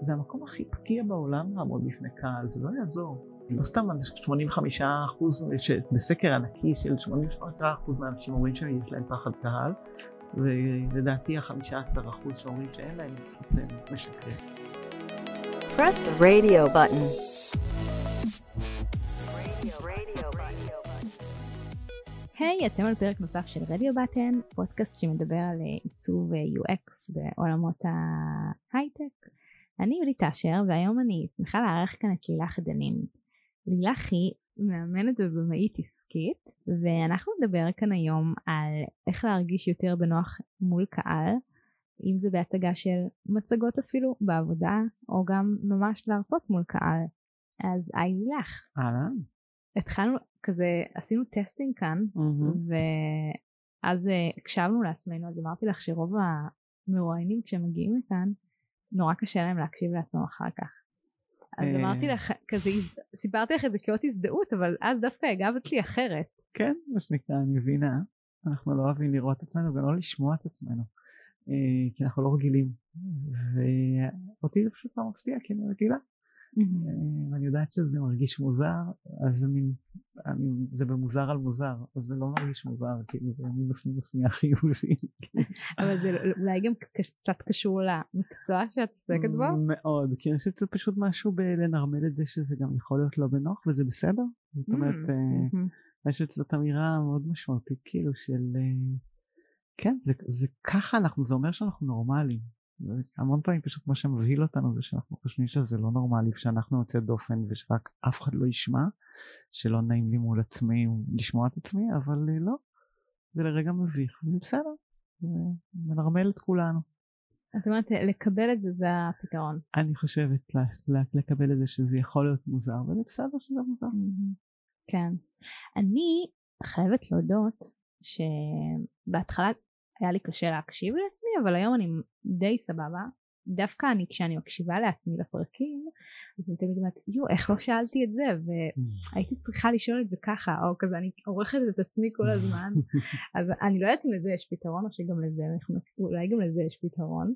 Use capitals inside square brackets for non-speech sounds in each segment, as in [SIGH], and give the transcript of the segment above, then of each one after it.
זה המקום הכי פגיע בעולם לעמוד בפני קהל, זה לא יעזור. לא סתם 85 אחוז, בסקר ענקי של 85 אחוז מהאנשים אומרים שיש להם פחד קהל, ולדעתי ה-15 אחוז שאומרים שאין להם, זה משקר. Press the radio button. היי, hey, אתם על פרק נוסף של רדיו בטן, פודקאסט שמדבר על עיצוב UX בעולמות ההייטק. אני יהודית אשר, והיום אני שמחה לארח כאן את לילך דנין. לילך היא מאמנת ובמאית עסקית, ואנחנו נדבר כאן היום על איך להרגיש יותר בנוח מול קהל, אם זה בהצגה של מצגות אפילו בעבודה, או גם ממש להרצות מול קהל. אז היי לילך. אהלן. התחלנו כזה, עשינו testing כאן, mm-hmm. ואז אה, הקשבנו לעצמנו, אז אמרתי לך שרוב המרואיינים כשמגיעים לכאן, נורא קשה להם להקשיב לעצמם אחר כך. אז אה. אמרתי לך, כזה, סיפרתי לך את זה כאות הזדהות, אבל אז דווקא הגבת לי אחרת. כן, מה שנקרא, אני מבינה. אנחנו לא אוהבים לראות את עצמנו ולא לשמוע את עצמנו. אה, כי אנחנו לא רגילים. ואותי זה פשוט לא מפתיע, כי אני רגילה. אה, ואני יודעת שזה מרגיש מוזר, אז מין, אני, זה במוזר על מוזר, אז זה לא מרגיש מוזר, כאילו זה מינוס מינוס נהיה חיובי. אבל זה אולי גם קצת קשור למקצוע שאת עוסקת בו? מאוד, כי אני חושבת שזה פשוט משהו בלנרמל את זה שזה גם יכול להיות לא בנוח וזה בסדר. זאת אומרת, אה, אני חושבת שזאת אמירה מאוד משמעותית כאילו של, אה, כן, זה, זה ככה אנחנו, זה אומר שאנחנו נורמליים. המון פעמים פשוט מה שמבהיל אותנו זה שאנחנו חושבים שזה לא נורמלי ושאנחנו יוצא דופן ושרק אף אחד לא ישמע שלא נעים לי מול עצמי לשמוע את עצמי אבל אה, לא זה לרגע מביך וזה בסדר זה מנרמל את כולנו. את אומרת לקבל את זה זה הפתרון. אני חושבת לקבל את זה שזה יכול להיות מוזר וזה בסדר שזה מוזר. כן. אני חייבת להודות שבהתחלה היה לי קשה להקשיב לעצמי אבל היום אני די סבבה. דווקא אני כשאני מקשיבה לעצמי לפרקים אז אני תמיד אומרת יו איך לא שאלתי את זה? והייתי צריכה לשאול את זה ככה או כזה אני עורכת את עצמי כל הזמן. [LAUGHS] אז אני לא יודעת אם לזה יש פתרון או שגם לזה אולי גם לזה יש פתרון.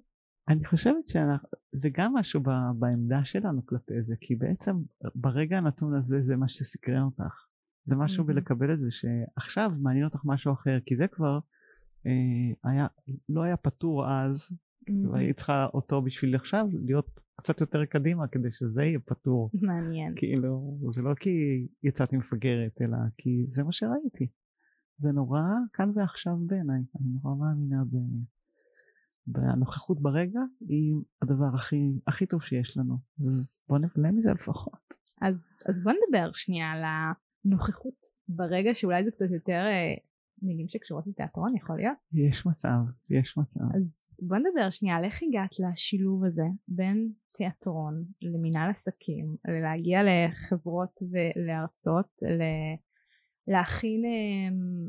אני חושבת שזה גם משהו בעמדה שלנו כלפי זה כי בעצם ברגע הנתון הזה זה מה שסקרן אותך. זה משהו בלקבל את זה שעכשיו מעניין אותך משהו אחר כי זה כבר היה, לא היה פתור אז. והיית צריכה אותו בשביל עכשיו להיות קצת יותר קדימה כדי שזה יהיה פתור. מעניין. כאילו, זה לא כי יצאתי מפגרת, אלא כי זה מה שראיתי. זה נורא כאן ועכשיו בעיניי, אני נורא מאמינה ב... בנוכחות ברגע היא הדבר הכי, הכי טוב שיש לנו, אז בוא נבנה מזה לפחות. אז, אז בוא נדבר שנייה על הנוכחות ברגע שאולי זה קצת יותר אה, מילים שקשורות לתיאטרון יכול להיות? יש מצב, יש מצב. אז בוא נדבר שנייה על איך הגעת לשילוב הזה בין תיאטרון למינהל עסקים, להגיע לחברות ולהרצות, להכין אמ,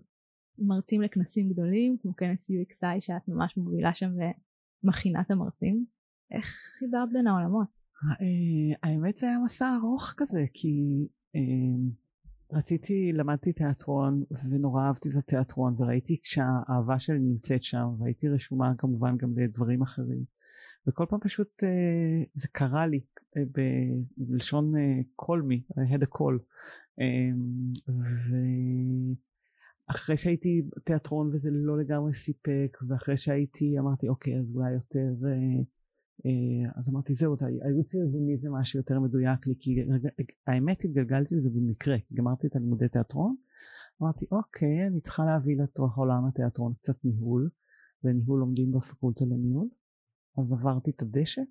מרצים לכנסים גדולים כמו כנס UXI שאת ממש מובילה שם ומכינה את המרצים. איך חיברת בין העולמות? אה, האמת זה היה מסע ארוך כזה כי אמ, רציתי, למדתי תיאטרון ונורא אהבתי את התיאטרון וראיתי כשהאהבה שלי נמצאת שם והייתי רשומה כמובן גם לדברים אחרים. וכל פעם פשוט אה, זה קרה לי אה, בלשון אה, call me, had a call. אה, ואחרי שהייתי תיאטרון וזה לא לגמרי סיפק ואחרי שהייתי אמרתי אוקיי אז אולי יותר אה, אז אמרתי זהו, הייעוץ הארגוני זה משהו יותר מדויק לי, כי האמת התגלגלתי לזה במקרה, גמרתי את הלימודי תיאטרון, אמרתי אוקיי, אני צריכה להביא לתוך עולם התיאטרון קצת ניהול, וניהול לומדים בפקולטה לניהול, אז עברתי את הדשא,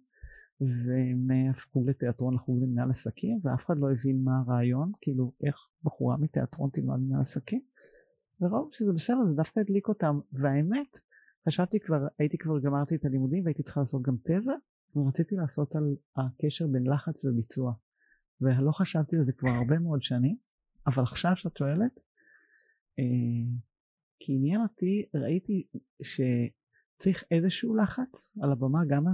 ומהפקולטה לתיאטרון לחוג למנהל עסקים, ואף אחד לא הבין מה הרעיון, כאילו איך בחורה מתיאטרון תלמד מנהל עסקים, וראו שזה בסדר, זה דווקא הדליק אותם, והאמת, חשבתי כבר, הייתי כבר גמרתי את הלימודים והייתי צריכה לעשות גם תזה ורציתי לעשות על הקשר בין לחץ וביצוע ולא חשבתי על זה כבר הרבה מאוד שנים אבל עכשיו שאת שואלת אה, כי עניין אותי ראיתי שצריך איזשהו לחץ על הבמה גם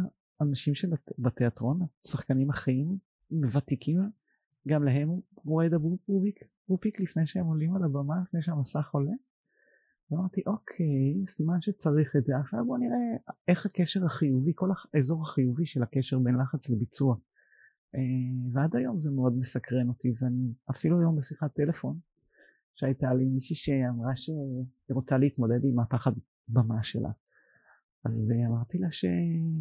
האנשים שבתיאטרון השחקנים החיים ותיקים גם להם רואה את הבופיק לפני שהם עולים על הבמה לפני שהמסך עולה אמרתי אוקיי סימן שצריך את זה. עכשיו בוא נראה איך הקשר החיובי כל האזור החיובי של הקשר בין לחץ לביצוע. אה, ועד היום זה מאוד מסקרן אותי ואני אפילו היום בשיחת טלפון שהייתה לי מישהי שאמרה שהיא רוצה להתמודד עם הפחד במה שלה. אז אמרתי לה שאם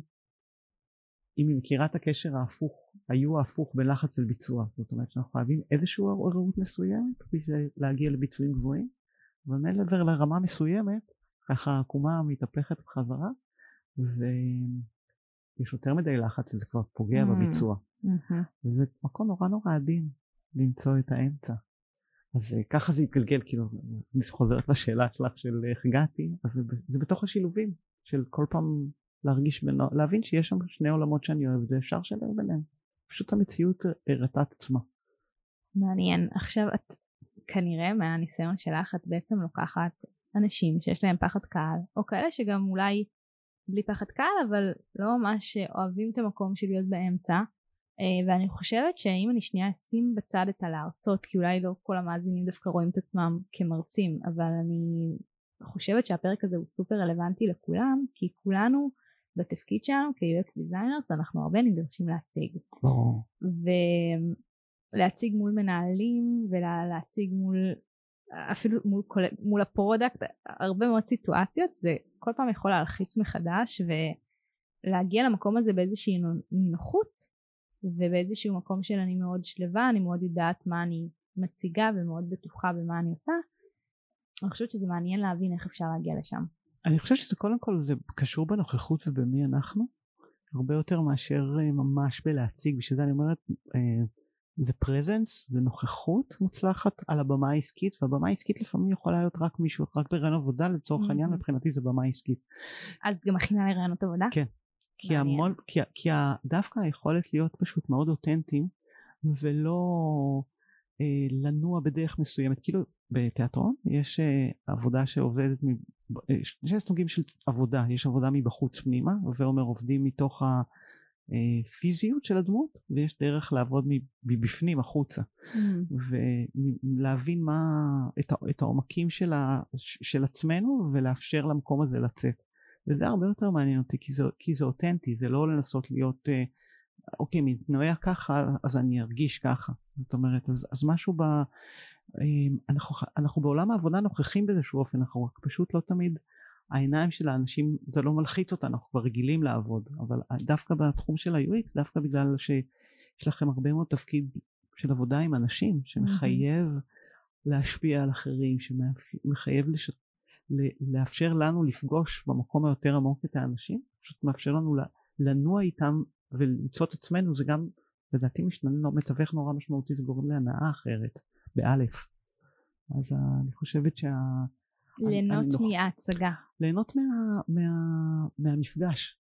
היא מכירה את הקשר ההפוך היו ההפוך בין לחץ לביצוע. זאת אומרת שאנחנו חייבים איזושהי עוררות מסוימת בשביל להגיע לביצועים גבוהים אבל מעבר לרמה מסוימת ככה העקומה מתהפכת בחזרה ויש יותר מדי לחץ וזה כבר פוגע mm. בביצוע mm-hmm. וזה מקום נורא נורא עדין למצוא את האמצע אז אה, ככה זה התגלגל כאילו אני חוזרת לשאלה שלך של איך הגעתי אז זה, זה בתוך השילובים של כל פעם להרגיש בנו, להבין שיש שם שני עולמות שאני אוהב ואפשר לשלב ביניהם פשוט המציאות הראתה את עצמה. מעניין עכשיו את כנראה מהניסיון שלך את בעצם לוקחת אנשים שיש להם פחד קהל או כאלה שגם אולי בלי פחד קהל אבל לא ממש אוהבים את המקום של להיות באמצע אה, ואני חושבת שאם אני שנייה אשים בצד את הלהרצות כי אולי לא כל המאזינים דווקא רואים את עצמם כמרצים אבל אני חושבת שהפרק הזה הוא סופר רלוונטי לכולם כי כולנו בתפקיד שלנו כ-UX designers אנחנו הרבה נדרשים להציג. ולהציג מול מנהלים ולהציג מול אפילו מול, מול ה product הרבה מאוד סיטואציות זה כל פעם יכול להלחיץ מחדש ולהגיע למקום הזה באיזושהי נינוחות ובאיזשהו מקום של אני מאוד שלווה אני מאוד יודעת מה אני מציגה ומאוד בטוחה במה אני עושה אני חושבת שזה מעניין להבין איך אפשר להגיע לשם. אני חושבת שזה קודם כל זה קשור בנוכחות ובמי אנחנו הרבה יותר מאשר אה, ממש בלהציג בשביל זה אני אומרת אה, זה פרזנס זה נוכחות מוצלחת על הבמה העסקית והבמה העסקית לפעמים יכולה להיות רק מישהו רק ברעיון עבודה לצורך mm-hmm. העניין מבחינתי זה במה עסקית. אז גם מכינה לרעיונות עבודה? כן. כי, המון, כי, כי דווקא היכולת להיות פשוט מאוד אותנטיים ולא אה, לנוע בדרך מסוימת כאילו בתיאטרון יש אה, עבודה שעובדת, מ... אה, יש סוגים של עבודה, יש עבודה מבחוץ פנימה, ואומר עובדים מתוך הפיזיות של הדמות, ויש דרך לעבוד מבפנים החוצה, mm. ולהבין מה, את, את העומקים של, ה, של עצמנו ולאפשר למקום הזה לצאת. וזה הרבה יותר מעניין אותי כי זה, כי זה אותנטי, זה לא לנסות להיות אוקיי, מתנועע ככה אז אני ארגיש ככה. זאת אומרת, אז, אז משהו ב... אמ, אנחנו, אנחנו בעולם העבודה נוכחים באיזשהו אופן, אנחנו רק פשוט לא תמיד, העיניים של האנשים, זה לא מלחיץ אותנו, אנחנו כבר רגילים לעבוד, אבל דווקא בתחום של ה-UX, דווקא בגלל שיש לכם הרבה מאוד תפקיד של עבודה עם אנשים, שמחייב להשפיע על אחרים, שמחייב לש... לאפשר לנו לפגוש במקום היותר עמוק את האנשים, פשוט מאפשר לנו לנוע איתם ולמצוא את עצמנו, זה גם לדעתי משתנה מתווך נורא משמעותי, זה גורם להנאה אחרת. באלף. אז אני חושבת שה... ליהנות מההצגה. ליהנות מה, מה, מהמפגש,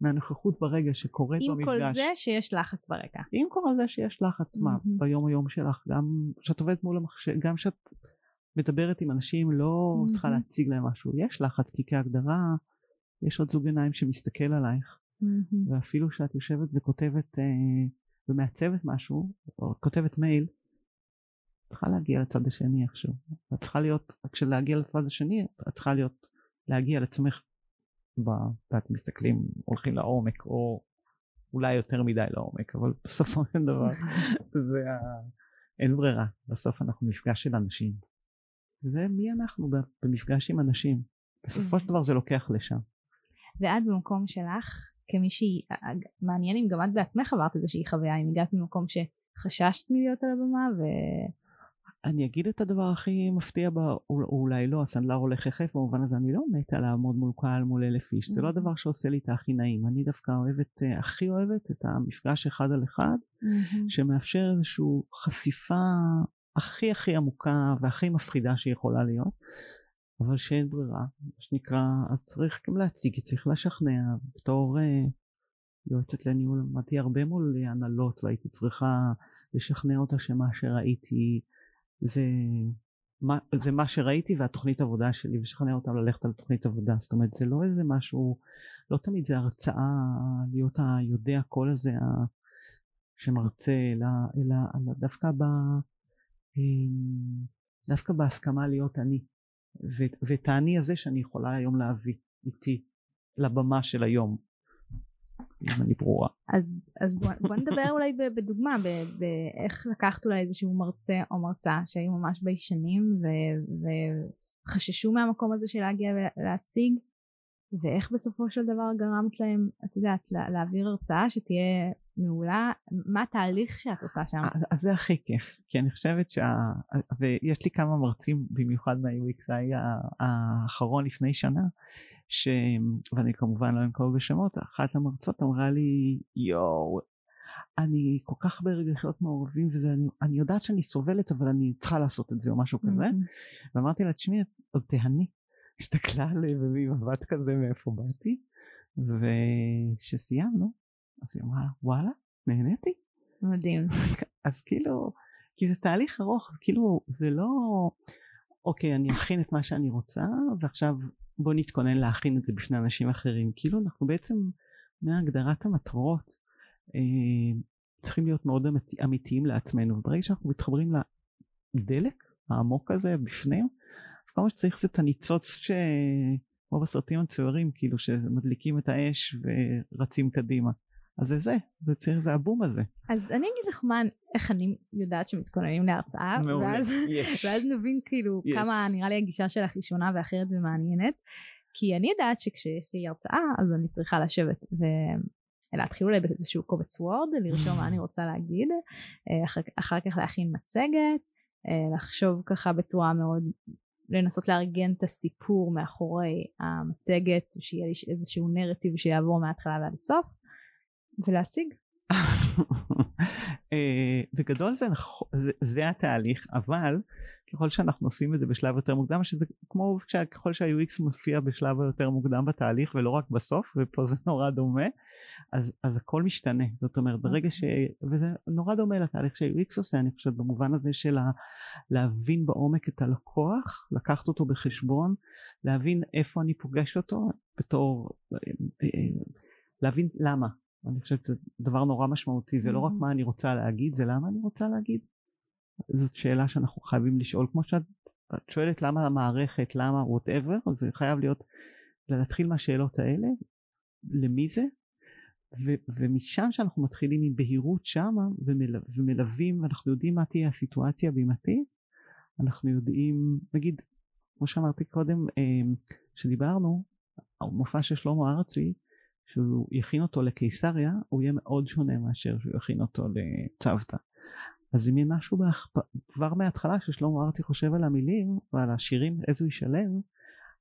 מהנוכחות ברגע שקורית במפגש. עם כל זה שיש לחץ ברקע. עם כל זה שיש לחץ, mm-hmm. מה, ביום היום שלך, גם כשאת עובדת מול המחשב, גם כשאת מדברת עם אנשים, לא mm-hmm. צריכה להציג להם משהו, יש לחץ, כי כהגדרה יש עוד זוג עיניים שמסתכל עלייך, mm-hmm. ואפילו כשאת יושבת וכותבת אה, ומעצבת משהו, או כותבת מייל, צריכה להגיע לצד השני איכשהו. את צריכה להיות, כשלהגיע לצד השני, את צריכה להיות, להגיע לעצמך, ואת מסתכלים, הולכים לעומק, או אולי יותר מדי לעומק, אבל [LAUGHS] בסופו של דבר [LAUGHS] זה ה... אין ברירה, בסוף אנחנו מפגש של אנשים. זה מי אנחנו במפגש עם אנשים. בסופו של דבר זה לוקח לשם. ואת במקום שלך, כמישהי, מעניין אם גם את בעצמך עברת איזושהי חוויה, אם הגעת ממקום שחששת מלהיות על הבמה ו... אני אגיד את הדבר הכי מפתיע, בה, או אולי לא, הסנדלר הולך יחף במובן הזה, אני לא מתה לעמוד מול קהל מול אלף איש, זה לא mm-hmm. הדבר שעושה לי את הכי נעים, אני דווקא אוהבת, אה, הכי אוהבת את המפגש אחד על אחד, mm-hmm. שמאפשר איזושהי חשיפה הכי הכי עמוקה והכי מפחידה שיכולה להיות, אבל שאין ברירה, מה שנקרא, אז צריך גם להציג, צריך לשכנע, בתור uh, יועצת לניהול, עמדתי הרבה מול הנהלות והייתי צריכה לשכנע אותה שמה שראיתי זה מה, זה מה שראיתי והתוכנית עבודה שלי ושכנע אותם ללכת על תוכנית עבודה זאת אומרת זה לא איזה משהו לא תמיד זה הרצאה להיות היודע כל הזה שמרצה אלא, אלא, אלא דווקא ב, אמ, דווקא בהסכמה להיות אני ואת האני הזה שאני יכולה היום להביא איתי לבמה של היום. אם אני ברורה. אז, אז בוא, בוא נדבר אולי בדוגמה באיך לקחת אולי איזשהו מרצה או מרצה שהיו ממש ביישנים וחששו מהמקום הזה של להגיע ולהציג ואיך בסופו של דבר גרמת להם את יודעת להעביר הרצאה שתהיה מעולה מה התהליך שאת עושה שם אז זה הכי כיף כי אני חושבת שה... ויש לי כמה מרצים במיוחד מה-UXI האחרון לפני שנה ש... ואני כמובן לא אנקוב בשמות אחת המרצות אמרה לי יואו אני כל כך ברגשות מעורבים וזה אני, אני יודעת שאני סובלת אבל אני צריכה לעשות את זה או משהו כזה. mm-hmm. ואמרתי לה תשמעי עוד תהני. הסתכלה עליי במבט כזה מאיפה באתי. וכשסיימנו אז היא אמרה וואלה נהניתי. מדהים. [LAUGHS] אז כאילו כי זה תהליך ארוך זה כאילו זה לא אוקיי אני אכין את מה שאני רוצה ועכשיו בוא נתכונן להכין את זה בפני אנשים אחרים. כאילו אנחנו בעצם מהגדרת המטרות אה, צריכים להיות מאוד אמיתיים לעצמנו. וברגע שאנחנו מתחברים לדלק העמוק הזה בפנים כל מה שצריך זה את הניצוץ ש... כמו בסרטים הציורים כאילו שמדליקים את האש ורצים קדימה אז זה זה, זה צריך זה הבום הזה. אז אני אגיד לך מה, איך אני יודעת שמתכוננים להרצאה, ואז, yes. ואז נבין כאילו yes. כמה נראה לי הגישה שלך היא שונה ואחרת ומעניינת, כי אני יודעת שכשיש לי הרצאה אז אני צריכה לשבת ולהתחיל אולי באיזשהו קובץ וורד, לרשום מה אני רוצה להגיד, אה, אחר, אחר כך להכין מצגת, אה, לחשוב ככה בצורה מאוד לנסות לארגן את הסיפור מאחורי המצגת, שיהיה לי איזשהו נרטיב שיעבור מההתחלה ועד הסוף, ולהציג. אה, בגדול זה, נכון, זה, זה התהליך, אבל ככל שאנחנו עושים את זה בשלב יותר מוקדם, שזה כמו ככל שה-UX מופיע בשלב יותר מוקדם בתהליך ולא רק בסוף, ופה זה נורא דומה, אז, אז הכל משתנה. זאת אומרת, ברגע ש... וזה נורא דומה לתהליך שה-UX עושה, אני חושבת, במובן הזה של ה... להבין בעומק את הלקוח, לקחת אותו בחשבון, להבין איפה אני פוגש אותו, בתור... אה, אה, להבין למה. אני חושבת שזה דבר נורא משמעותי, זה לא רק מה אני רוצה להגיד, זה למה אני רוצה להגיד. זאת שאלה שאנחנו חייבים לשאול. כמו שאת שואלת למה המערכת למה whatever זה חייב להיות להתחיל מהשאלות האלה למי זה? ו- ומשם שאנחנו מתחילים עם בהירות שמה ומל- ומלווים ואנחנו יודעים מה תהיה הסיטואציה הבימתית אנחנו יודעים נגיד כמו שאמרתי קודם כשדיברנו המופע של שלמה ארצי שהוא יכין אותו לקיסריה הוא יהיה מאוד שונה מאשר שהוא יכין אותו לצוותא. אז אם יהיה משהו בהכפ... כבר מההתחלה ששלמה ארצי חושב על המילים ועל השירים איזה הוא ישלב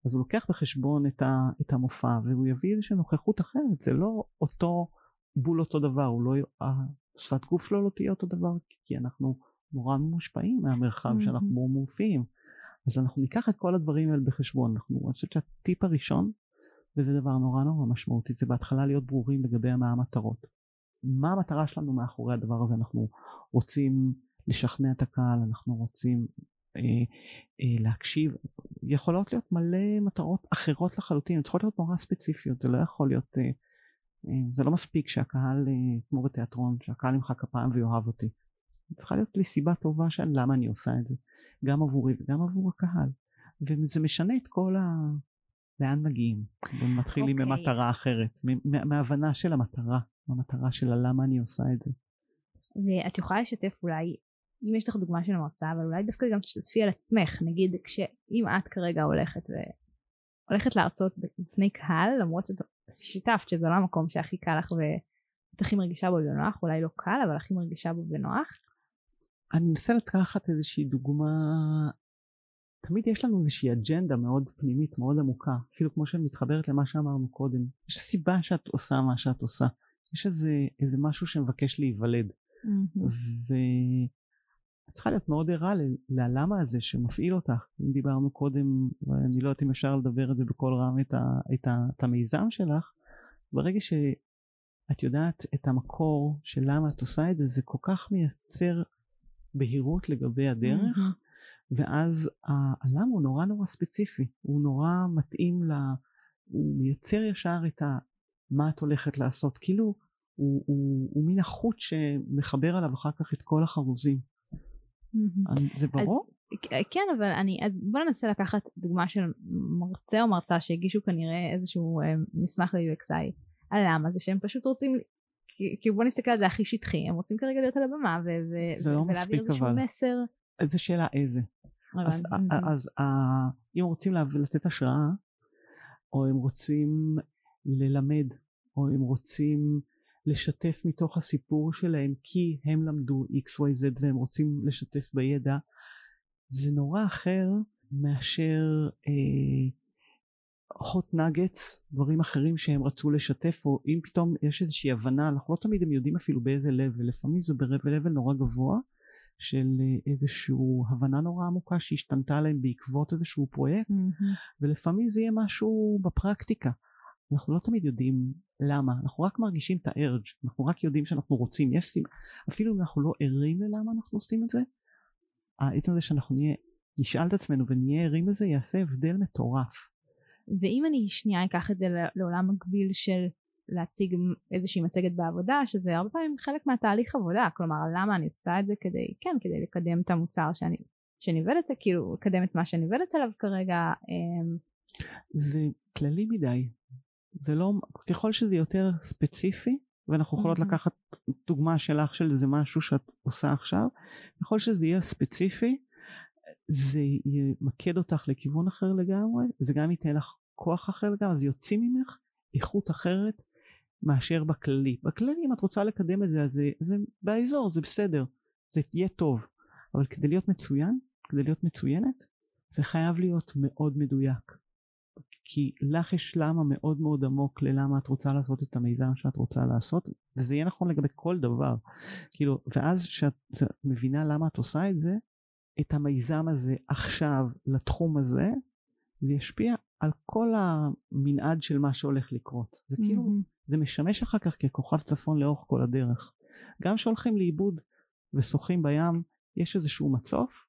אז הוא לוקח בחשבון את, ה... את המופע והוא יביא איזושהי נוכחות אחרת. זה לא אותו בול אותו דבר הוא לא השפת גוף שלו לא תהיה אותו דבר כי אנחנו נורא מושפעים מהמרחב mm-hmm. שאנחנו מופיעים. אז אנחנו ניקח את כל הדברים האלה בחשבון. אנחנו אני חושבת שהטיפ הראשון וזה דבר נורא נורא משמעותי זה בהתחלה להיות ברורים לגבי מה המטרות. מה המטרה שלנו מאחורי הדבר הזה? אנחנו רוצים לשכנע את הקהל אנחנו רוצים אה, אה, להקשיב. יכולות להיות מלא מטרות אחרות לחלוטין הן צריכות להיות נורא ספציפיות זה לא יכול להיות אה, אה, זה לא מספיק שהקהל אה, כמו בתיאטרון שהקהל ימחא כפיים ויאהב אותי. צריכה להיות לי סיבה טובה של למה אני עושה את זה גם עבורי וגם עבור הקהל. וזה משנה את כל ה... לאן מגיעים ומתחילים okay. אוקיי. ממטרה אחרת מהבנה של המטרה המטרה של הלמה אני עושה את זה. ואת יכולה לשתף אולי אם יש לך דוגמה של המרצה אבל אולי דווקא גם תשתתפי על עצמך נגיד כשאם את כרגע הולכת ו... הולכת להרצות בפני קהל למרות ששיתפת שזה לא המקום שהכי קל לך ואת הכי מרגישה בו בנוח אולי לא קל אבל הכי מרגישה בו בנוח. אני מנסה לקחת איזושהי דוגמה תמיד יש לנו איזושהי אג'נדה מאוד פנימית מאוד עמוקה אפילו כמו שמתחברת למה שאמרנו קודם. יש סיבה שאת עושה מה שאת עושה. יש איזה, איזה משהו שמבקש להיוולד. mm-hmm. ואת צריכה להיות מאוד ערה ללמה הזה שמפעיל אותך. אם דיברנו קודם ואני לא יודעת אם אפשר לדבר את זה בקול רם את, ה, את, ה, את המיזם שלך ברגע שאת יודעת את המקור של למה את עושה את זה זה כל כך מייצר בהירות לגבי הדרך. mm-hmm. ואז הלמה הוא נורא נורא ספציפי, הוא נורא מתאים ל... הוא מייצר ישר את ה... מה את הולכת לעשות, כאילו הוא, הוא, הוא מין החוט שמחבר עליו אחר כך את כל החרוזים. Mm-hmm. זה ברור? כן אבל אני אז בוא ננסה לקחת דוגמה של מרצה או מרצה שהגישו כנראה איזשהו אה, מסמך ל-UXI למה זה שהם פשוט רוצים כי בוא נסתכל על זה הכי שטחי הם רוצים כרגע להיות על הבמה ו- לא ולהעביר איזשהו אבל. מסר. איזה שאלה איזה. אז, אז uh, אם רוצים לתת השראה או הם רוצים ללמד או הם רוצים לשתף מתוך הסיפור שלהם כי הם למדו xyz והם רוצים לשתף בידע זה נורא אחר מאשר hot nuggets דברים אחרים שהם רצו לשתף או אם פתאום יש איזושהי הבנה אנחנו לא תמיד הם יודעים אפילו באיזה level לפעמים זה ב-level נורא גבוה של איזושהי הבנה נורא עמוקה שהשתנתה להם בעקבות איזשהו פרויקט. mm-hmm. ולפעמים זה יהיה משהו בפרקטיקה. אנחנו לא תמיד יודעים למה. אנחנו רק מרגישים את הארג' אנחנו רק יודעים שאנחנו רוצים. יש סימן אפילו אם אנחנו לא ערים ללמה אנחנו עושים את זה העצם הזה שאנחנו נהיה נשאל את עצמנו ונהיה ערים לזה יעשה הבדל מטורף. ואם אני שנייה אקח את זה לעולם מקביל של להציג איזושהי מצגת בעבודה שזה הרבה פעמים חלק מהתהליך עבודה כלומר למה אני עושה את זה כדי כן כדי לקדם את המוצר שאני שאני עובדת כאילו לקדם את מה שאני עובדת עליו כרגע. אמ, זה כללי מדי זה לא ככל שזה יותר ספציפי ואנחנו יכולות mm-hmm. לקחת דוגמה שלך של איזה משהו שאת עושה עכשיו ככל שזה יהיה ספציפי זה ימקד אותך לכיוון אחר לגמרי זה גם ייתן לך כוח אחר לגמרי זה יוציא ממך איכות אחרת מאשר בכללי. בכללי אם את רוצה לקדם את זה אז זה, זה באזור זה בסדר. זה יהיה טוב. אבל כדי להיות מצוין כדי להיות מצוינת זה חייב להיות מאוד מדויק. כי לך יש למה מאוד מאוד עמוק ללמה את רוצה לעשות את המיזם שאת רוצה לעשות וזה יהיה נכון לגבי כל דבר. כאילו ואז כשאת מבינה למה את עושה את זה את המיזם הזה עכשיו לתחום הזה זה ישפיע על כל המנעד של מה שהולך לקרות. זה mm-hmm. כאילו זה משמש אחר כך ככוכב צפון לאורך כל הדרך. גם כשהולכים לאיבוד ושוחים בים יש איזשהו מצוף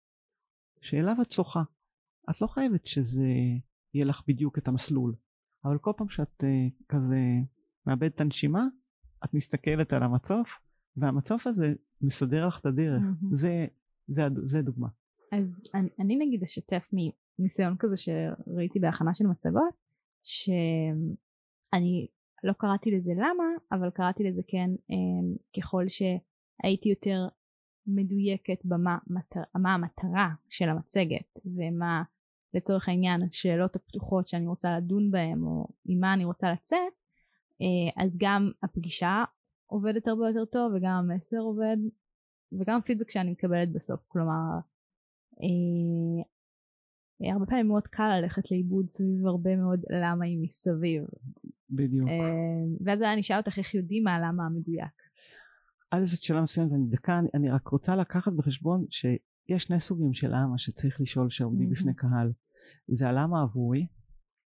שאליו את שוחה. את לא חייבת שזה יהיה לך בדיוק את המסלול אבל כל פעם שאת uh, כזה מאבדת את הנשימה את מסתכלת על המצוף והמצוף הזה מסדר לך את הדרך. mm-hmm. זה, זה, זה דוגמה אז אני, אני נגיד אשתף מניסיון כזה שראיתי בהכנה של מצגות שאני לא קראתי לזה למה אבל קראתי לזה כן um, ככל שהייתי יותר מדויקת במה מטר, מה המטרה של המצגת ומה לצורך העניין השאלות הפתוחות שאני רוצה לדון בהן או עם מה אני רוצה לצאת אה, אז גם הפגישה עובדת הרבה יותר טוב וגם המסר עובד וגם הפידבק שאני מקבלת בסוף. כלומר אה, הרבה פעמים מאוד קל ללכת לאיבוד סביב הרבה מאוד למה היא מסביב. בדיוק. אה, ואז היה נשאל אותך איך יודעים מה הלמה המדויק. עד איזו שאלה מסוימת אני דקה אני, אני רק רוצה לקחת בחשבון שיש שני סוגים של למה שצריך לשאול שעומדים mm-hmm. בפני קהל. זה הלמה עבורי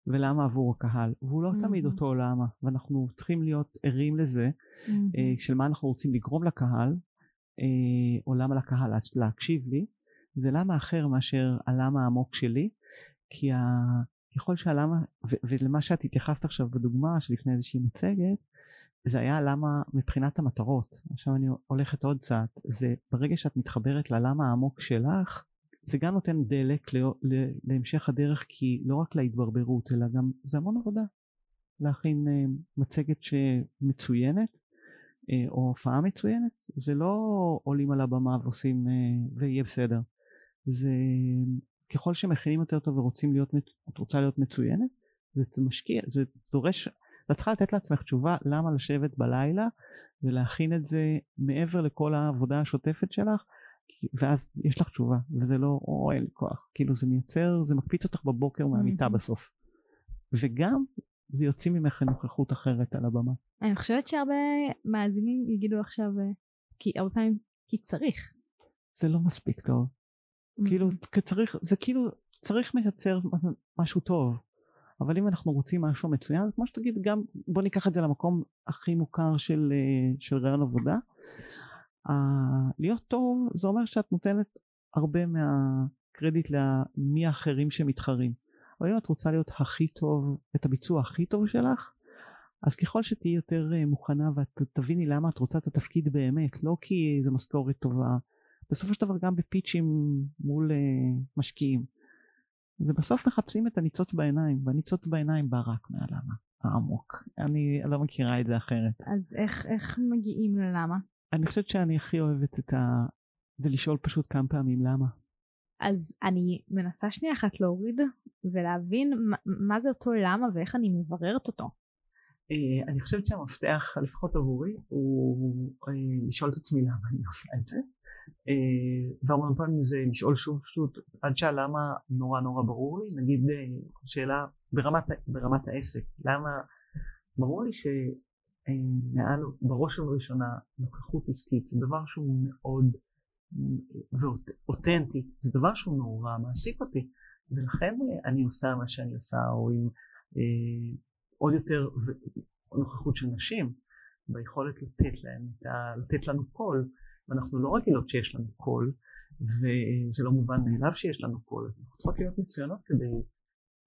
ולמה עבור הקהל והוא לא mm-hmm. תמיד אותו למה ואנחנו צריכים להיות ערים לזה mm-hmm. אה, של מה אנחנו רוצים לגרום לקהל אה, או למה לקהל להקשיב לי זה למה אחר מאשר הלמה העמוק שלי כי ה... ככל שהלמה ו- ולמה שאת התייחסת עכשיו בדוגמה שלפני איזושהי מצגת זה היה למה מבחינת המטרות. עכשיו אני הולכת עוד צעד זה ברגע שאת מתחברת ללמה העמוק שלך זה גם נותן דלק לא, להמשך הדרך כי לא רק להתברברות אלא גם זה המון עבודה. להכין אה, מצגת שמצוינת אה, או הופעה מצוינת זה לא עולים על הבמה ועושים אה, ויהיה בסדר זה ככל שמכינים יותר טוב ורוצים להיות את רוצה להיות מצוינת זה משקיע זה דורש את צריכה לתת לעצמך תשובה למה לשבת בלילה ולהכין את זה מעבר לכל העבודה השוטפת שלך ואז יש לך תשובה וזה לא או אין לי כוח כאילו זה מייצר זה מקפיץ אותך בבוקר מהמיטה בסוף וגם זה יוציא ממך נוכחות אחרת על הבמה. אני חושבת שהרבה מאזינים יגידו עכשיו כי הרבה פעמים כי צריך. זה לא מספיק טוב. כאילו צריך זה כאילו צריך מייצר משהו טוב. אבל אם אנחנו רוצים משהו מצוין כמו שתגיד גם בוא ניקח את זה למקום הכי מוכר של, אה, של רעיון עבודה. להיות טוב זה אומר שאת נותנת הרבה מהקרדיט למי האחרים שמתחרים. אבל אם את רוצה להיות הכי טוב את הביצוע הכי טוב שלך אז ככל שתהיי יותר אה, מוכנה ואת תביני למה את רוצה את התפקיד באמת לא כי זו משכורת טובה בסופו של דבר גם בפיצ'ים מול uh, משקיעים. ובסוף מחפשים את הניצוץ בעיניים, והניצוץ בעיניים בא רק מהלמה העמוק. אני לא מכירה את זה אחרת. אז איך, איך מגיעים ללמה? אני חושבת שאני הכי אוהבת את ה... זה לשאול פשוט כמה פעמים למה. אז אני מנסה שנייה אחת להוריד ולהבין מה, מה זה אותו למה ואיך אני מבררת אותו. Uh, אני חושבת שהמפתח, לפחות עבורי, הוא uh, לשאול את עצמי למה אני עושה את זה. Uh, והרבה פעמים זה לשאול שוב פשוט עד שהלמה נורא נורא ברור לי, נגיד uh, שאלה ברמת, ברמת העסק, למה ברור לי שמעל, בראש ובראשונה נוכחות עסקית זה דבר שהוא מאוד ואותנטי, זה דבר שהוא נורא מעסיק אותי, ולכן אני עושה מה שאני עושה, או עם אה, עוד יותר נוכחות של נשים, ביכולת לתת להם, לתת לנו קול, ואנחנו לא רגילות שיש לנו קול, וזה לא מובן מאליו שיש לנו קול, אנחנו צריכות להיות מצוינות כדי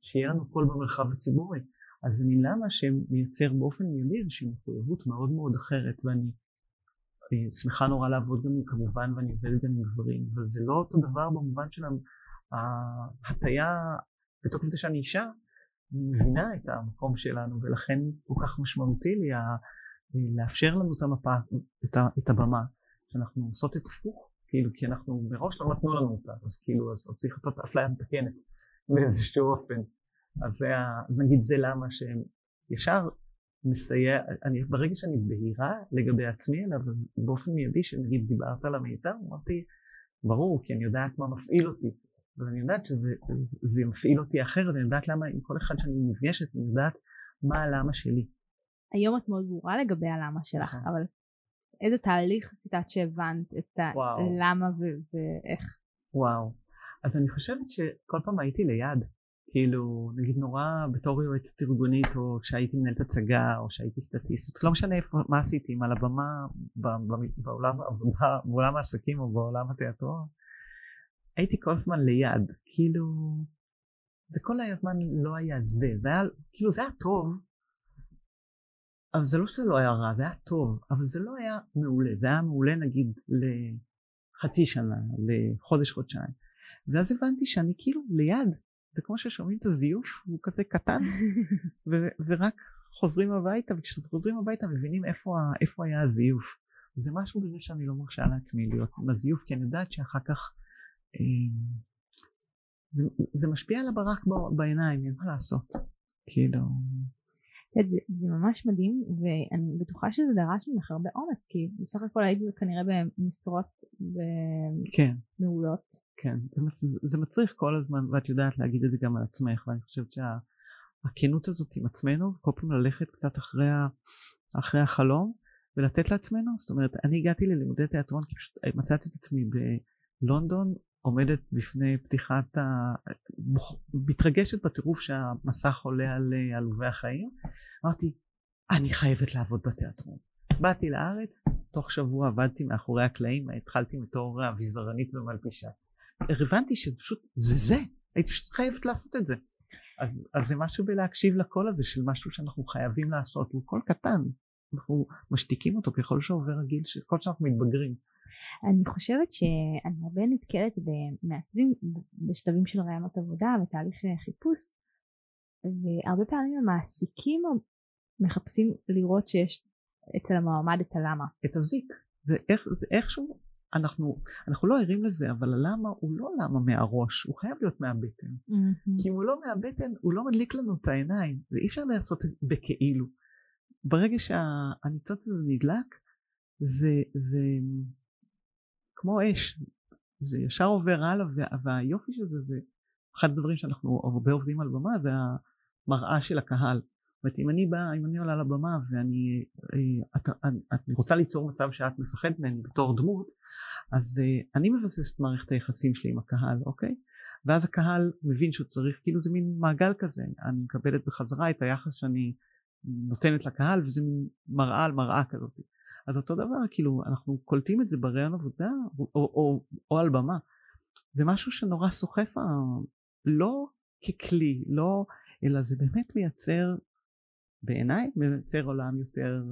שיהיה לנו קול במרחב הציבורי. אז זה מין למה שמייצר באופן מיידי איזושהי מחויבות מאוד מאוד אחרת, ואני שמחה נורא לעבוד גם כמובן ואני עובדת גם עם גברים, אבל זה לא אותו דבר במובן של ההטייה, בתוקף זה שאני אישה, אני מבינה את המקום שלנו ולכן כל כך משמעותי לי לאפשר לנו את המפה, את, ה, את הבמה, שאנחנו עושות את הפוך, כאילו כי אנחנו מראש לא נתנו לנו אותה, אז כאילו אז צריך לעשות אפליה מתקנת באיזשהו אופן. אז, זה, אז נגיד זה למה שהם ישר מסייע, אני, ברגע שאני בהירה לגבי עצמי אליו, אז באופן מיידי שנגיד דיברת על המיזם, אמרתי, ברור, כי אני יודעת מה מפעיל אותי, אבל אני יודעת שזה זה, זה מפעיל אותי אחרת, אני יודעת למה עם כל אחד שאני נפגשת, אני יודעת מה הלמה שלי. היום את מאוד ברורה לגבי הלמה שלך, נכון. אבל איזה תהליך עשית עד שהבנת את הלמה ואיך? וואו, אז אני חושבת שכל פעם הייתי ליד, כאילו נגיד נורא בתור יועצת ארגונית או כשהייתי מנהלת הצגה או שהייתי סטטיסטית לא משנה איפה מה עשיתי אם על הבמה בעולם בעולם העסקים או בעולם התיאטרון הייתי כל הזמן ליד. כאילו זה כל הזמן לא היה זה. זה היה כאילו זה היה טוב אבל זה לא שזה לא היה רע זה היה טוב אבל זה לא היה מעולה זה היה מעולה נגיד לחצי שנה לחודש חודשיים. ואז הבנתי שאני כאילו ליד זה כמו ששומעים את הזיוף הוא כזה קטן ו- ורק חוזרים הביתה וכשחוזרים הביתה מבינים איפה, איפה היה הזיוף. זה משהו בזה שאני לא מרשה לעצמי להיות עם הזיוף כי אני יודעת שאחר כך אה, זה, זה משפיע על הברק בעיניים אין מה לעשות כאילו זה, זה ממש מדהים ואני בטוחה שזה דרש ממך הרבה אומץ כי בסך הכל הייתי כנראה במשרות כן. מעולות כן, זה, זה מצריך כל הזמן, ואת יודעת להגיד את זה גם על עצמך, ואני חושבת שהכנות שה, הזאת עם עצמנו, כל פעם ללכת קצת אחרי, ה, אחרי החלום, ולתת לעצמנו, זאת אומרת, אני הגעתי ללימודי תיאטרון כי פשוט מצאתי את עצמי בלונדון, עומדת בפני פתיחת ה... מתרגשת בטירוף שהמסך עולה על עלובי החיים, אמרתי, אני חייבת לעבוד בתיאטרון. באתי לארץ, תוך שבוע עבדתי מאחורי הקלעים, התחלתי בתור אביזרנית ומלבישה. הבנתי שפשוט זה זה, הייתי פשוט חייבת לעשות את זה. אז, אז זה משהו בלהקשיב לקול הזה של משהו שאנחנו חייבים לעשות, הוא קול קטן, אנחנו משתיקים אותו ככל שעובר הגיל, ככל שאנחנו מתבגרים. אני חושבת שאני הרבה נתקלת במעצבים בשלבים של רעיונות עבודה ותהליך חיפוש והרבה פעמים המעסיקים מחפשים לראות שיש אצל המועמד את הלמה. את הזיק. זה, איך, זה איכשהו אנחנו, אנחנו לא ערים לזה, אבל הלמה הוא לא למה מהראש, הוא חייב להיות מהבטן. Mm-hmm. כי אם הוא לא מהבטן, הוא לא מדליק לנו את העיניים, ואי אפשר לעשות את זה בכאילו. ברגע שהניצוץ הזה נדלק, זה, זה כמו אש, זה ישר עובר הלאה, והיופי של זה, זה אחד הדברים שאנחנו הרבה עובדים על במה, זה המראה של הקהל. זאת אומרת, אם אני באה, אם אני עולה לבמה ואני אה, את, את, את רוצה ליצור מצב שאת מפחדת ממני בתור דמות, אז uh, אני מבסס את מערכת היחסים שלי עם הקהל, אוקיי? ואז הקהל מבין שהוא צריך, כאילו זה מין מעגל כזה, אני מקבלת בחזרה את היחס שאני נותנת לקהל וזה מין מראה על מראה כזאת. אז אותו דבר, כאילו אנחנו קולטים את זה בראיון עבודה או, או, או, או על במה. זה משהו שנורא סוחף, לא ככלי, לא, אלא זה באמת מייצר, בעיניי, מייצר עולם יותר,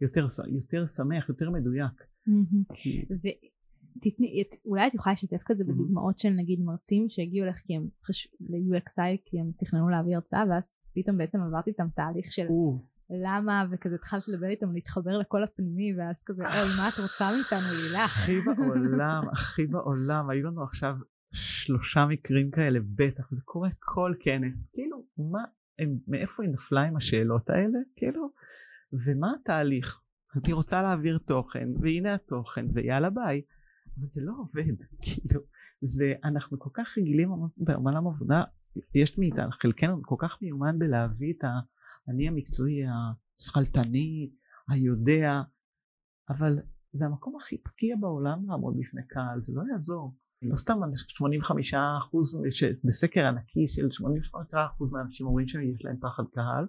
יותר, יותר שמח, יותר מדויק. Mm-hmm. כי... תתני, אולי את יכולה לשתף כזה בדוגמאות של נגיד מרצים שהגיעו לך כי הם חש... ל-UXI כי הם תכננו להביא הרצאה ואז פתאום בעצם עברתי איתם תהליך של למה? וכזה התחלת לדבר איתם להתחבר לקול הפנימי ואז כזה אוי מה את רוצה מאיתנו לילך. הכי בעולם הכי בעולם. היו לנו עכשיו שלושה מקרים כאלה בטח זה קורה כל כנס. כאילו מה הם, מאיפה היא נפלה עם השאלות האלה? כאילו ומה התהליך? אני רוצה להעביר תוכן והנה התוכן ויאללה ביי. אבל זה לא עובד [LAUGHS] כאילו. זה אנחנו כל כך רגילים בעולם עבודה יש מאיתנו חלקנו כל כך מיומן בלהביא את האני המקצועי השכלתני היודע אבל זה המקום הכי פגיע בעולם לעמוד בפני קהל זה לא יעזור. לא סתם 85 אחוז בסקר ענקי של 85 אחוז מהאנשים אומרים שיש להם פחד קהל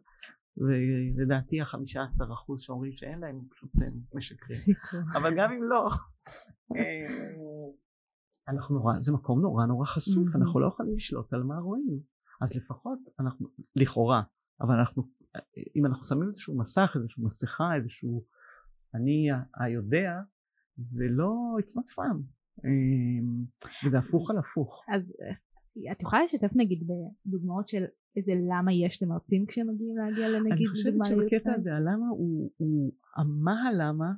ולדעתי החמישה עשר אחוז שאומרים שאין להם פשוט משקרים. אבל גם אם לא אה, אנחנו נורא זה מקום נורא נורא חשוף אנחנו לא יכולים לשלוט על מה רואים. אז לפחות אנחנו לכאורה אבל אנחנו אם אנחנו שמים איזשהו מסך איזשהו מסכה איזשהו אני היודע זה לא it's not fun אמ, וזה הפוך על הפוך. אז אה, את יכולה לשתף נגיד בדוגמאות של איזה למה יש למרצים כשהם מגיעים להגיע לנגיד אני חושבת שבקטע הזה הלמה הוא, הוא מה הלמה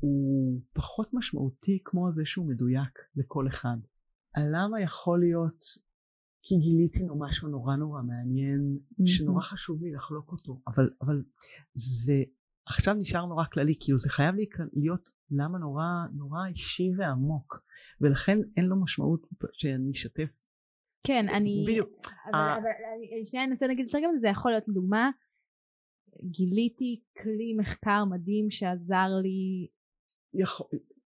הוא פחות משמעותי כמו זה שהוא מדויק לכל אחד. הלמה יכול להיות כי גיליתי לו משהו נורא נורא מעניין שנורא חשוב לי לחלוק אותו אבל אבל זה עכשיו נשאר נורא כללי כאילו זה חייב להיות למה נורא נורא אישי ועמוק ולכן אין לו משמעות שאני אשתף. כן אני בדיוק. אבל, ה... אבל שנייה ננסה להגיד יותר גם זה יכול להיות לדוגמה גיליתי כלי מחקר מדהים שעזר לי יכול,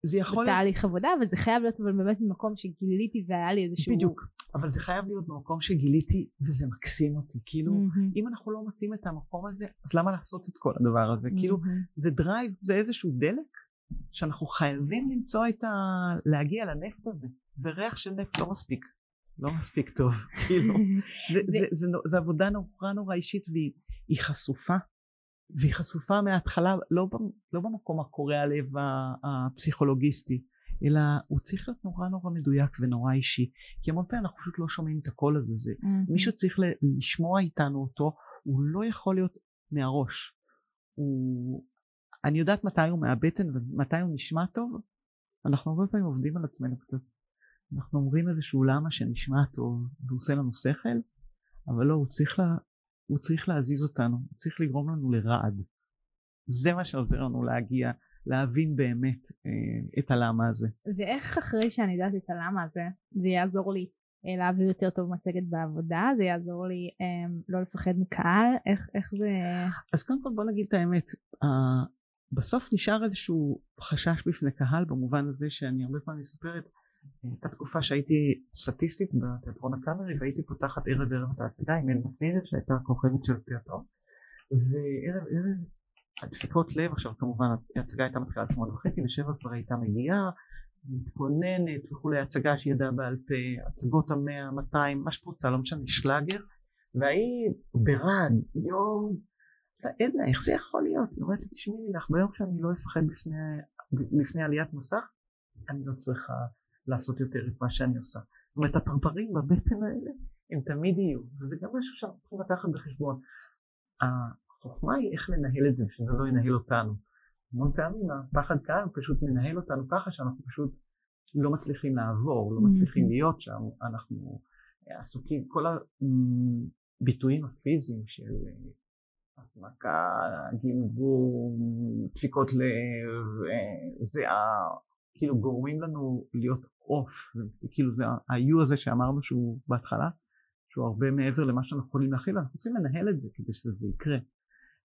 זה יכול בתהליך. עבודה וזה חייב להיות אבל באמת במקום שגיליתי והיה לי איזשהו בדיוק אבל זה חייב להיות במקום שגיליתי וזה מקסים אותי כאילו mm-hmm. אם אנחנו לא מוצאים את המקום הזה אז למה לעשות את כל הדבר הזה mm-hmm. כאילו זה drive זה איזשהו דלק שאנחנו חייבים למצוא את ה... להגיע לנפט הזה וריח של נפט לא מספיק לא מספיק טוב [LAUGHS] כאילו זה, [LAUGHS] זה, זה, זה, זה עבודה נורא נורא אישית והיא חשופה והיא חשופה מההתחלה לא, לא במקום הקורע הלב הפסיכולוגיסטי אלא הוא צריך להיות נורא נורא מדויק ונורא אישי. כי המון פעמים אנחנו פשוט לא שומעים את הקול הזה זה mm-hmm. מישהו צריך לשמוע איתנו אותו הוא לא יכול להיות מהראש. הוא אני יודעת מתי הוא מהבטן ומתי הוא נשמע טוב אנחנו הרבה פעמים עובדים על עצמנו קצת. אנחנו אומרים איזשהו למה שנשמע טוב והוא עושה לנו שכל אבל לא הוא צריך, לה, הוא צריך להזיז אותנו הוא צריך לגרום לנו לרעד. זה מה שעוזר לנו להגיע להבין באמת אה, את הלמה הזה. ואיך אחרי שאני יודעת את הלמה הזה זה יעזור לי אה, להעביר יותר טוב מצגת בעבודה זה יעזור לי אה, לא לפחד מקהל? איך, איך זה? אז קודם כל בוא נגיד את האמת בסוף נשאר איזשהו חשש בפני קהל במובן הזה שאני הרבה פעמים מספרת הייתה תקופה שהייתי סטטיסטית בתיאטרון הקאמרי והייתי פותחת ערב ערב את ההצגה עם אלמה פניזר שהייתה כוכבת של תיאטרון וערב ערב הדפיקות לב עכשיו כמובן ההצגה הייתה מתחילה שמונה וחצי ושבע כבר הייתה מגיעה מתכוננת וכולי הצגה שידעה בעל פה הצגות המאה מאתיים מה שאת רוצה לא משנה שלאגר והיא ברעד יום עדנה איך זה יכול להיות? היא אומרת לי תשמעי לך ביום שאני לא אפחד בפני, לפני עליית מסך אני לא צריכה לעשות יותר את מה שאני עושה. זאת אומרת הפרפרים בבטן האלה הם תמיד יהיו וזה גם משהו שאנחנו צריכים לקחת בחשבון. החוכמה היא איך לנהל את זה שזה לא ינהל אותנו. המון פעמים הפחד קהל פשוט מנהל אותנו ככה שאנחנו פשוט לא מצליחים לעבור, לא מצליחים להיות שם, אנחנו עסוקים, כל הביטויים הפיזיים של הסמקה, גמגום, דפיקות לב, זיעה, כאילו גורמים לנו להיות עוף, כאילו זה ה-U הזה שאמרנו שהוא בהתחלה, שהוא הרבה מעבר למה שאנחנו יכולים להכיל, אנחנו צריכים לנהל את זה כדי שזה יקרה.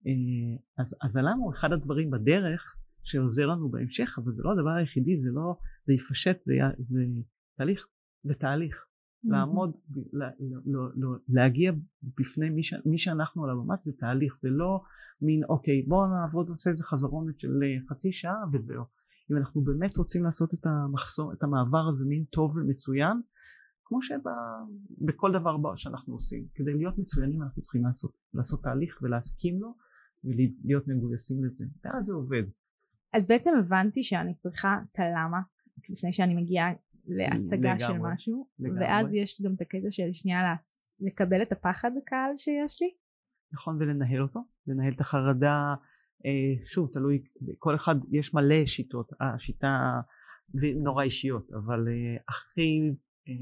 אה, אז, אז הלמה הוא אחד הדברים בדרך שעוזר לנו בהמשך, אבל זה לא הדבר היחידי, זה לא, זה יפשט, זה, זה תהליך, זה תהליך. לעמוד, להגיע בפני מי, ש, מי שאנחנו על הבמה זה תהליך, זה לא מין אוקיי בואו נעבוד נעשה איזה חזרונת של אה, חצי שעה וזהו. אם אנחנו באמת רוצים לעשות את המחסור, את המעבר הזה מין טוב ומצוין, כמו שבכל דבר שאנחנו עושים, כדי להיות מצוינים אנחנו צריכים לעשות, לעשות תהליך ולהסכים לו ולהיות מגויסים לזה, ואז זה עובד. אז בעצם הבנתי שאני צריכה את הלמה לפני שאני מגיעה להצגה לגמרי, של משהו, לגמרי. ואז יש גם את הקטע של שנייה לקבל את הפחד הקהל שיש לי. נכון, ולנהל אותו, לנהל את החרדה, שוב, תלוי, כל אחד, יש מלא שיטות, השיטה זה נורא אישיות, אבל אה, הכי, אה,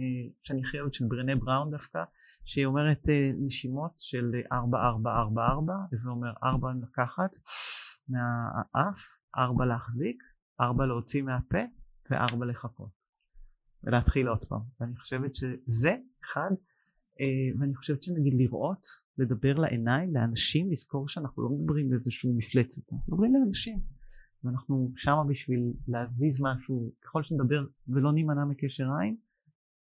שאני הכי אוהבת של ברנה בראון דווקא, שהיא אומרת נשימות של 4, 4, 4, 4, וזה אומר 4 לקחת מהאף, 4 להחזיק, 4 להוציא מהפה, ו-4 לחכות. ולהתחיל עוד פעם. ואני חושבת שזה אחד אה, ואני חושבת שנגיד לראות, לדבר לעיניים, לאנשים, לזכור שאנחנו לא מדברים לאיזשהו מפלצת, אנחנו מדברים לאנשים. ואנחנו שמה בשביל להזיז משהו, ככל שנדבר ולא נימנע מקשר עין,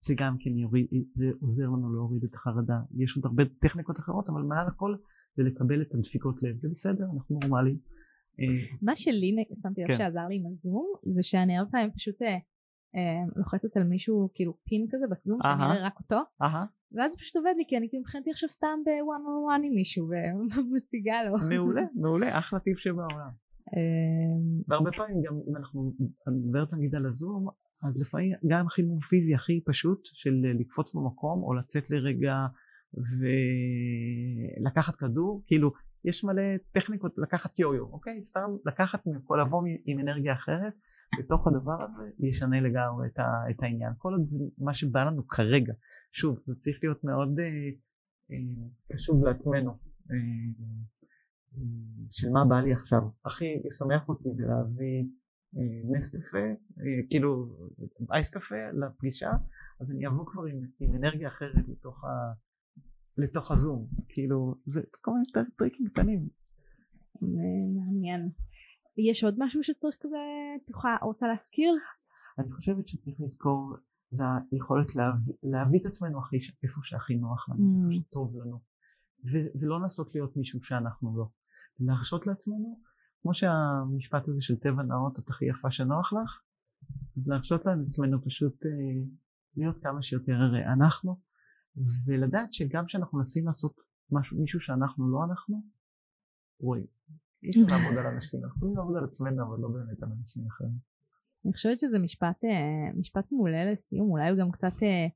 זה גם כן יוריד, זה עוזר לנו להוריד את החרדה. יש עוד הרבה טכניקות אחרות, אבל מעל הכל זה לקבל את הדפיקות לב. זה בסדר, אנחנו נורמליים. אה, מה שלי שמתי לב כן. שעזר לי עם הזום, זה שאני הרבה פעמים פשוט אה, אה, לוחצת על מישהו כאילו פין כזה בסזום, כנראה רק אותו, ואז פשוט עובד לי כי אני כאילו מבחינתי עכשיו סתם בוואן און וואן עם מישהו ומציגה לו. מעולה, [LAUGHS] מעולה, אחלה טיפ שבעולם. אה, והרבה פעמים גם אם אנחנו מדברת נגיד על הזום, אז לפעמים גם חימום פיזי הכי פשוט של לקפוץ במקום או לצאת לרגע ולקחת כדור, כאילו יש מלא טכניקות לקחת יו-יו, אוקיי? סתם לקחת, לבוא עם אנרגיה אחרת בתוך הדבר הזה ישנה לגמרי את, ה, את העניין. כל עוד זה מה שבא לנו כרגע. שוב, זה צריך להיות מאוד אה, אה, קשוב לעצמנו. אה, של מה בא לי עכשיו. הכי ישמח אותי זה להביא אה, נס קפה, אה, כאילו אייס קפה לפגישה, אז אני אבוא כבר עם, עם אנרגיה אחרת לתוך, ה, לתוך הזום. כאילו, זה כל מיני טריקים קטנים. מעניין. יש עוד משהו שצריך כזה, תוכל, רוצה להזכיר? אני חושבת שצריך לזכור זה היכולת להביא, להביא את עצמנו הכי, איפה שהכי נוח לנו, mm. איפה שטוב לנו, ו- ולא לנסות להיות מישהו שאנחנו לא. להרשות לעצמנו, כמו שהמשפט הזה של טבע נאות, את הכי יפה שנוח לך, אז להרשות לעצמנו פשוט אה, להיות כמה שיותר אנחנו, ולדעת שגם כשאנחנו מנסים לעשות משהו, מישהו שאנחנו לא אנחנו, רואים. אי אפשר לעבוד [LAUGHS] על אנשים, אנחנו יכולים לעבוד על עצמנו, אבל לא באמת על אנשים אחרים. אני חושבת שזה משפט, אה, משפט מעולה לסיום, אולי הוא גם קצת אה,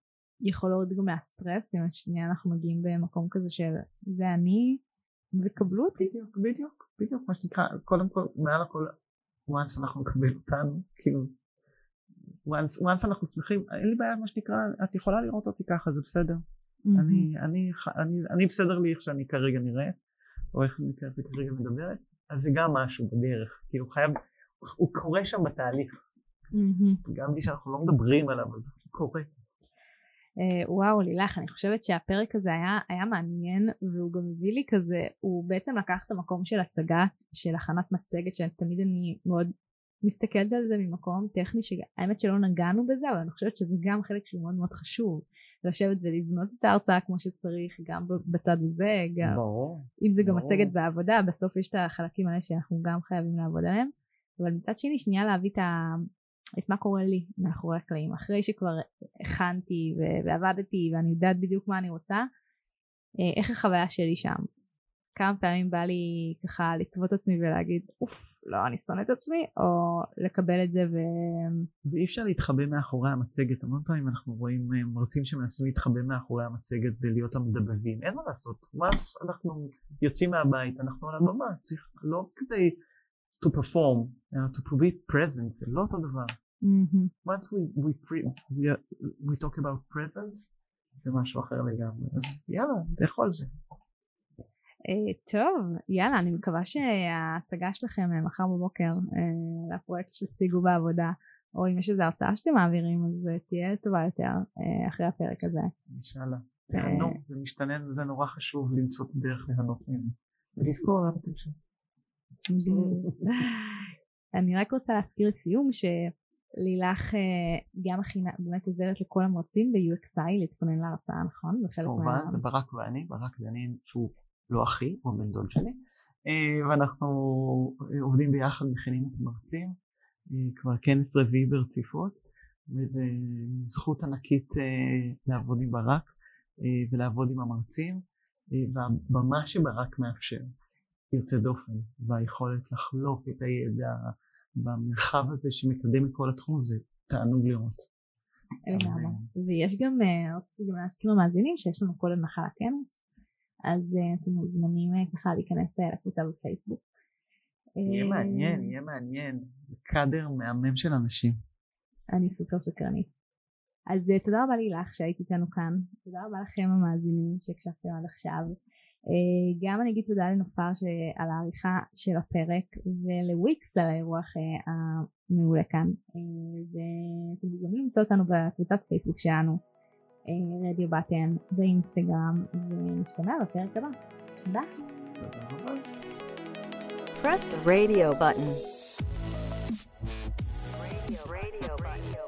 יכול להוריד גם מהסטרס, אם השנייה אנחנו מגיעים במקום כזה של זה אני, וקבלו אותי. בדיוק, בדיוק, בדיוק, מה שנקרא, קודם כל, מעל הכל, once אנחנו נקבל אותנו, כאילו, once, once אנחנו שמחים, אין לי בעיה, מה שנקרא, את יכולה לראות אותי ככה, זה בסדר. Mm-hmm. אני, אני, אני, אני בסדר לי איך שאני כרגע נראית, או איך אני כרגע מדברת, אז זה גם משהו בדרך, כאילו חייב, הוא קורה שם בתהליך. Mm-hmm. גם בלי שאנחנו לא מדברים עליו, אבל זה קורה. Uh, וואו לילך אני חושבת שהפרק הזה היה, היה מעניין והוא גם הביא לי כזה הוא בעצם לקח את המקום של הצגה של הכנת מצגת שתמיד אני מאוד מסתכלת על זה ממקום טכני שהאמת שלא נגענו בזה אבל אני חושבת שזה גם חלק שהוא מאוד מאוד חשוב לשבת ולבנות את ההרצאה כמו שצריך גם בצד הזה גם ברור, אם זה גם ברור. מצגת בעבודה בסוף יש את החלקים האלה שאנחנו גם חייבים לעבוד עליהם אבל מצד שני שנייה להביא את, ה... את מה קורה לי מאחורי הקלעים. אחרי שכבר הכנתי ועבדתי ואני יודעת בדיוק מה אני רוצה אה, איך החוויה שלי שם? כמה פעמים בא לי ככה לצוות עצמי ולהגיד אוף לא אני שונא את עצמי או לקבל את זה ו... ואי אפשר להתחבא מאחורי המצגת. המון פעמים אנחנו רואים אה, מרצים שמנסים להתחבא מאחורי המצגת ולהיות המדבבים. אין מה לעשות. once אנחנו יוצאים מהבית אנחנו על הבמה. צריך לא כדי to perform uh, to be present זה לא אותו דבר mm-hmm. once we, we, pre, we, we talk about presence זה משהו אחר לגמרי אז יאללה תאכול זה אה, טוב, יאללה, אני מקווה שההצגה שלכם אה, מחר בבוקר אה, לפרויקט שתציגו בעבודה, או אם יש איזו הרצאה שאתם מעבירים, אז תהיה טובה יותר אחרי הפרק הזה. אינשאללה. תהנו, זה משתנה, זה נורא חשוב למצוא דרך ליהנות ממנו. ולזכור למה אתם שם. [LAUGHS] אני רק רוצה להזכיר לסיום שלילך גם מכינה, באמת עוזרת לכל המרצים ב-UXI להתכונן להרצאה, נכון? כמובן, זה ברק ואני, ברק ואני שהוא לא אחי, הוא בן דוד שלי, אה, ואנחנו עובדים ביחד, מכינים את המרצים, אה, כבר כנס רביעי ברציפות, וזו זכות ענקית אה, לעבוד עם ברק ולעבוד עם המרצים, והבמה שברק מאפשר יוצא דופן, והיכולת לחלוק את הידע במרחב הזה שמקדם את כל התחום הזה תענוג לראות. לגמרי. ויש גם, רציתי גם להזכיר למאזינים שיש לנו קודם מחר הכנס, אז אתם מוזמנים ככה להיכנס לקבוצה בפייסבוק. יהיה מעניין, יהיה מעניין. קאדר מהמם של אנשים. אני סופר סקרנית. אז תודה רבה לילך שהיית איתנו כאן, תודה רבה לכם המאזינים שהקשבתם עד עכשיו. אה, גם אני אגיד תודה לנופר על העריכה של הפרק ולוויקס על האירוח אה, המעולה כאן אה, ואתם מוזמנים למצוא אותנו בקבוצת פייסבוק שלנו רדיו בטן ואינסטגרם ונשתמע בפרק הבא. תודה. Press the radio button. Radio, radio, radio.